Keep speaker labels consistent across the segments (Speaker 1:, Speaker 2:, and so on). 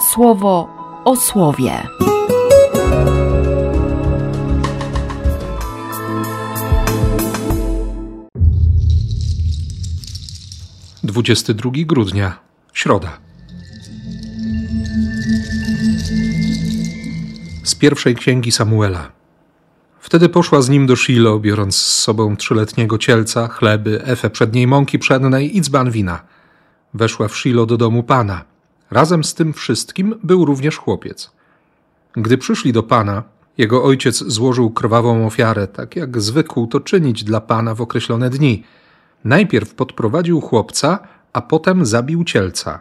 Speaker 1: słowo o słowie.
Speaker 2: Dwudziesty drugi grudnia, środa. Z pierwszej księgi Samuela. Wtedy poszła z nim do Shilo, biorąc z sobą trzyletniego cielca, chleby, efę przedniej mąki pszennej i dzban wina. Weszła w Shilo do domu pana. Razem z tym wszystkim był również chłopiec. Gdy przyszli do pana, jego ojciec złożył krwawą ofiarę, tak jak zwykł to czynić dla pana w określone dni. Najpierw podprowadził chłopca, a potem zabił cielca.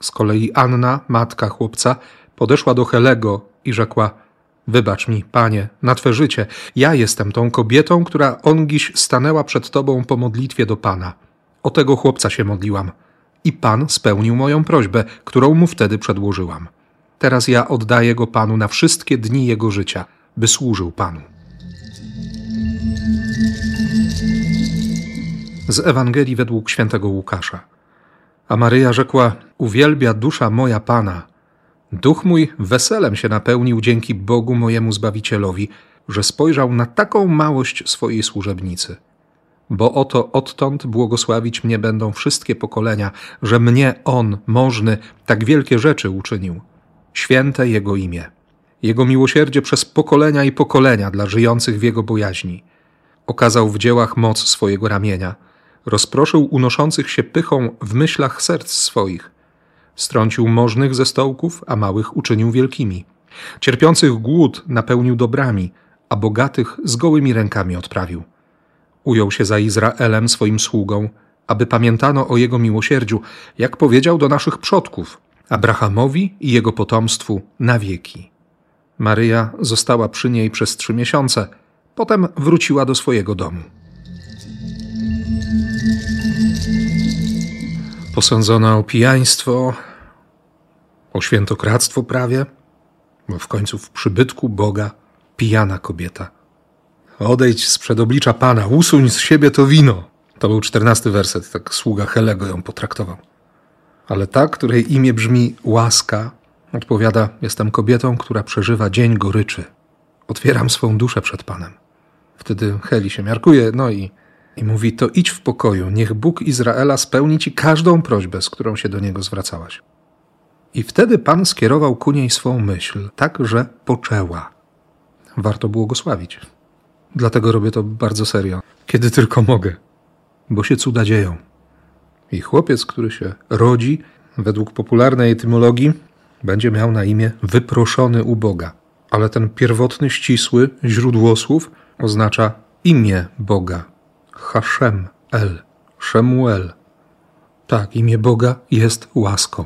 Speaker 2: Z kolei Anna, matka chłopca, podeszła do Helego i rzekła – Wybacz mi, panie, na twe życie. Ja jestem tą kobietą, która ongiś stanęła przed tobą po modlitwie do pana. O tego chłopca się modliłam. I pan spełnił moją prośbę, którą mu wtedy przedłożyłam. Teraz ja oddaję go panu na wszystkie dni jego życia, by służył panu. Z Ewangelii według świętego Łukasza. A Maryja rzekła: Uwielbia dusza moja pana Duch mój weselem się napełnił dzięki Bogu mojemu Zbawicielowi, że spojrzał na taką małość swojej służebnicy. Bo oto odtąd błogosławić mnie będą wszystkie pokolenia, że mnie On, możny, tak wielkie rzeczy uczynił. Święte Jego imię. Jego miłosierdzie przez pokolenia i pokolenia dla żyjących w Jego bojaźni. Okazał w dziełach moc swojego ramienia. Rozproszył unoszących się pychą w myślach serc swoich Strącił możnych ze stołków, a małych uczynił wielkimi. Cierpiących głód napełnił dobrami, a bogatych z gołymi rękami odprawił. Ujął się za Izraelem swoim sługą, aby pamiętano o jego miłosierdziu, jak powiedział do naszych przodków, Abrahamowi i jego potomstwu na wieki. Maryja została przy niej przez trzy miesiące, potem wróciła do swojego domu. posądzona o pijaństwo, o świętokradztwo prawie, bo w końcu w przybytku Boga pijana kobieta. Odejdź z przedoblicza Pana, usuń z siebie to wino. To był czternasty werset, tak sługa Helego ją potraktował. Ale ta, której imię brzmi łaska, odpowiada: Jestem kobietą, która przeżywa dzień goryczy. Otwieram swą duszę przed Panem. Wtedy Heli się miarkuje, no i i mówi: To idź w pokoju, niech Bóg Izraela spełni ci każdą prośbę, z którą się do niego zwracałaś. I wtedy Pan skierował ku niej swą myśl, tak że poczęła. Warto błogosławić. Dlatego robię to bardzo serio, kiedy tylko mogę, bo się cuda dzieją. I chłopiec, który się rodzi, według popularnej etymologii, będzie miał na imię wyproszony u Boga. Ale ten pierwotny, ścisły źródło słów oznacza imię Boga, Hashem El, Shemuel. Tak, imię Boga jest łaską.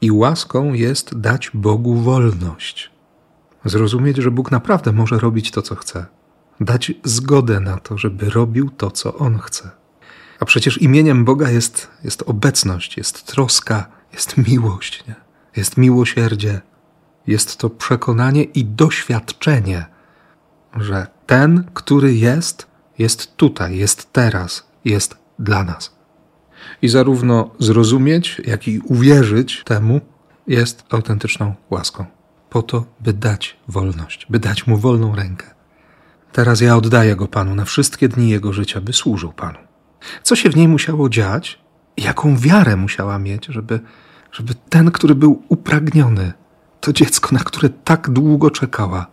Speaker 2: I łaską jest dać Bogu wolność. Zrozumieć, że Bóg naprawdę może robić to, co chce. Dać zgodę na to, żeby robił to, co On chce. A przecież imieniem Boga jest, jest obecność, jest troska, jest miłość, nie? jest miłosierdzie. Jest to przekonanie i doświadczenie, że ten, który jest, jest tutaj, jest teraz, jest dla nas. I zarówno zrozumieć, jak i uwierzyć temu jest autentyczną łaską. Po to, by dać wolność, by dać mu wolną rękę. Teraz ja oddaję go Panu na wszystkie dni jego życia, by służył Panu. Co się w niej musiało dziać? Jaką wiarę musiała mieć, żeby, żeby ten, który był upragniony, to dziecko, na które tak długo czekała,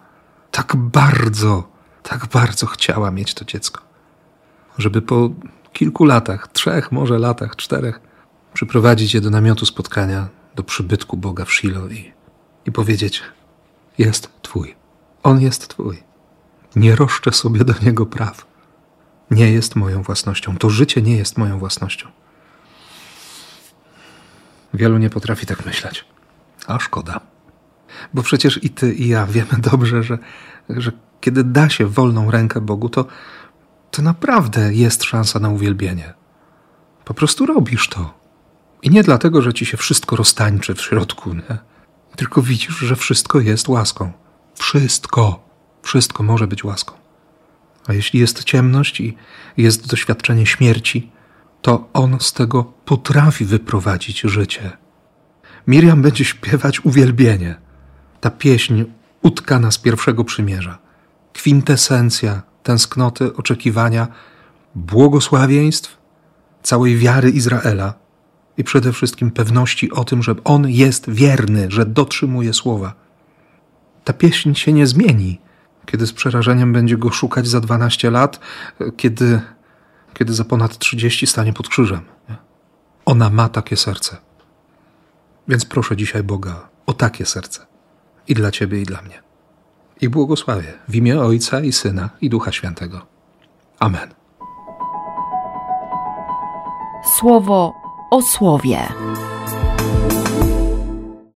Speaker 2: tak bardzo tak bardzo chciała mieć to dziecko. Żeby po kilku latach, trzech może latach, czterech, przyprowadzić je do namiotu spotkania, do przybytku Boga w Shiloh i, i powiedzieć: Jest Twój. On jest Twój. Nie roszczę sobie do niego praw. Nie jest moją własnością. To życie nie jest moją własnością. Wielu nie potrafi tak myśleć. A szkoda. Bo przecież i ty, i ja wiemy dobrze, że, że kiedy da się wolną rękę Bogu, to, to naprawdę jest szansa na uwielbienie. Po prostu robisz to. I nie dlatego, że ci się wszystko roztańczy w środku, nie? tylko widzisz, że wszystko jest łaską. Wszystko, wszystko może być łaską. A jeśli jest ciemność i jest doświadczenie śmierci, to On z tego potrafi wyprowadzić życie. Miriam będzie śpiewać uwielbienie. Ta pieśń utkana z pierwszego przymierza. Kwintesencja tęsknoty, oczekiwania, błogosławieństw, całej wiary Izraela i przede wszystkim pewności o tym, że On jest wierny, że dotrzymuje słowa. Ta pieśń się nie zmieni, kiedy z przerażeniem będzie go szukać za 12 lat, kiedy, kiedy za ponad 30 stanie pod krzyżem. Ona ma takie serce. Więc proszę dzisiaj Boga o takie serce. I dla Ciebie, i dla mnie. I błogosławię w imię Ojca i Syna i Ducha Świętego. Amen.
Speaker 1: Słowo o słowie.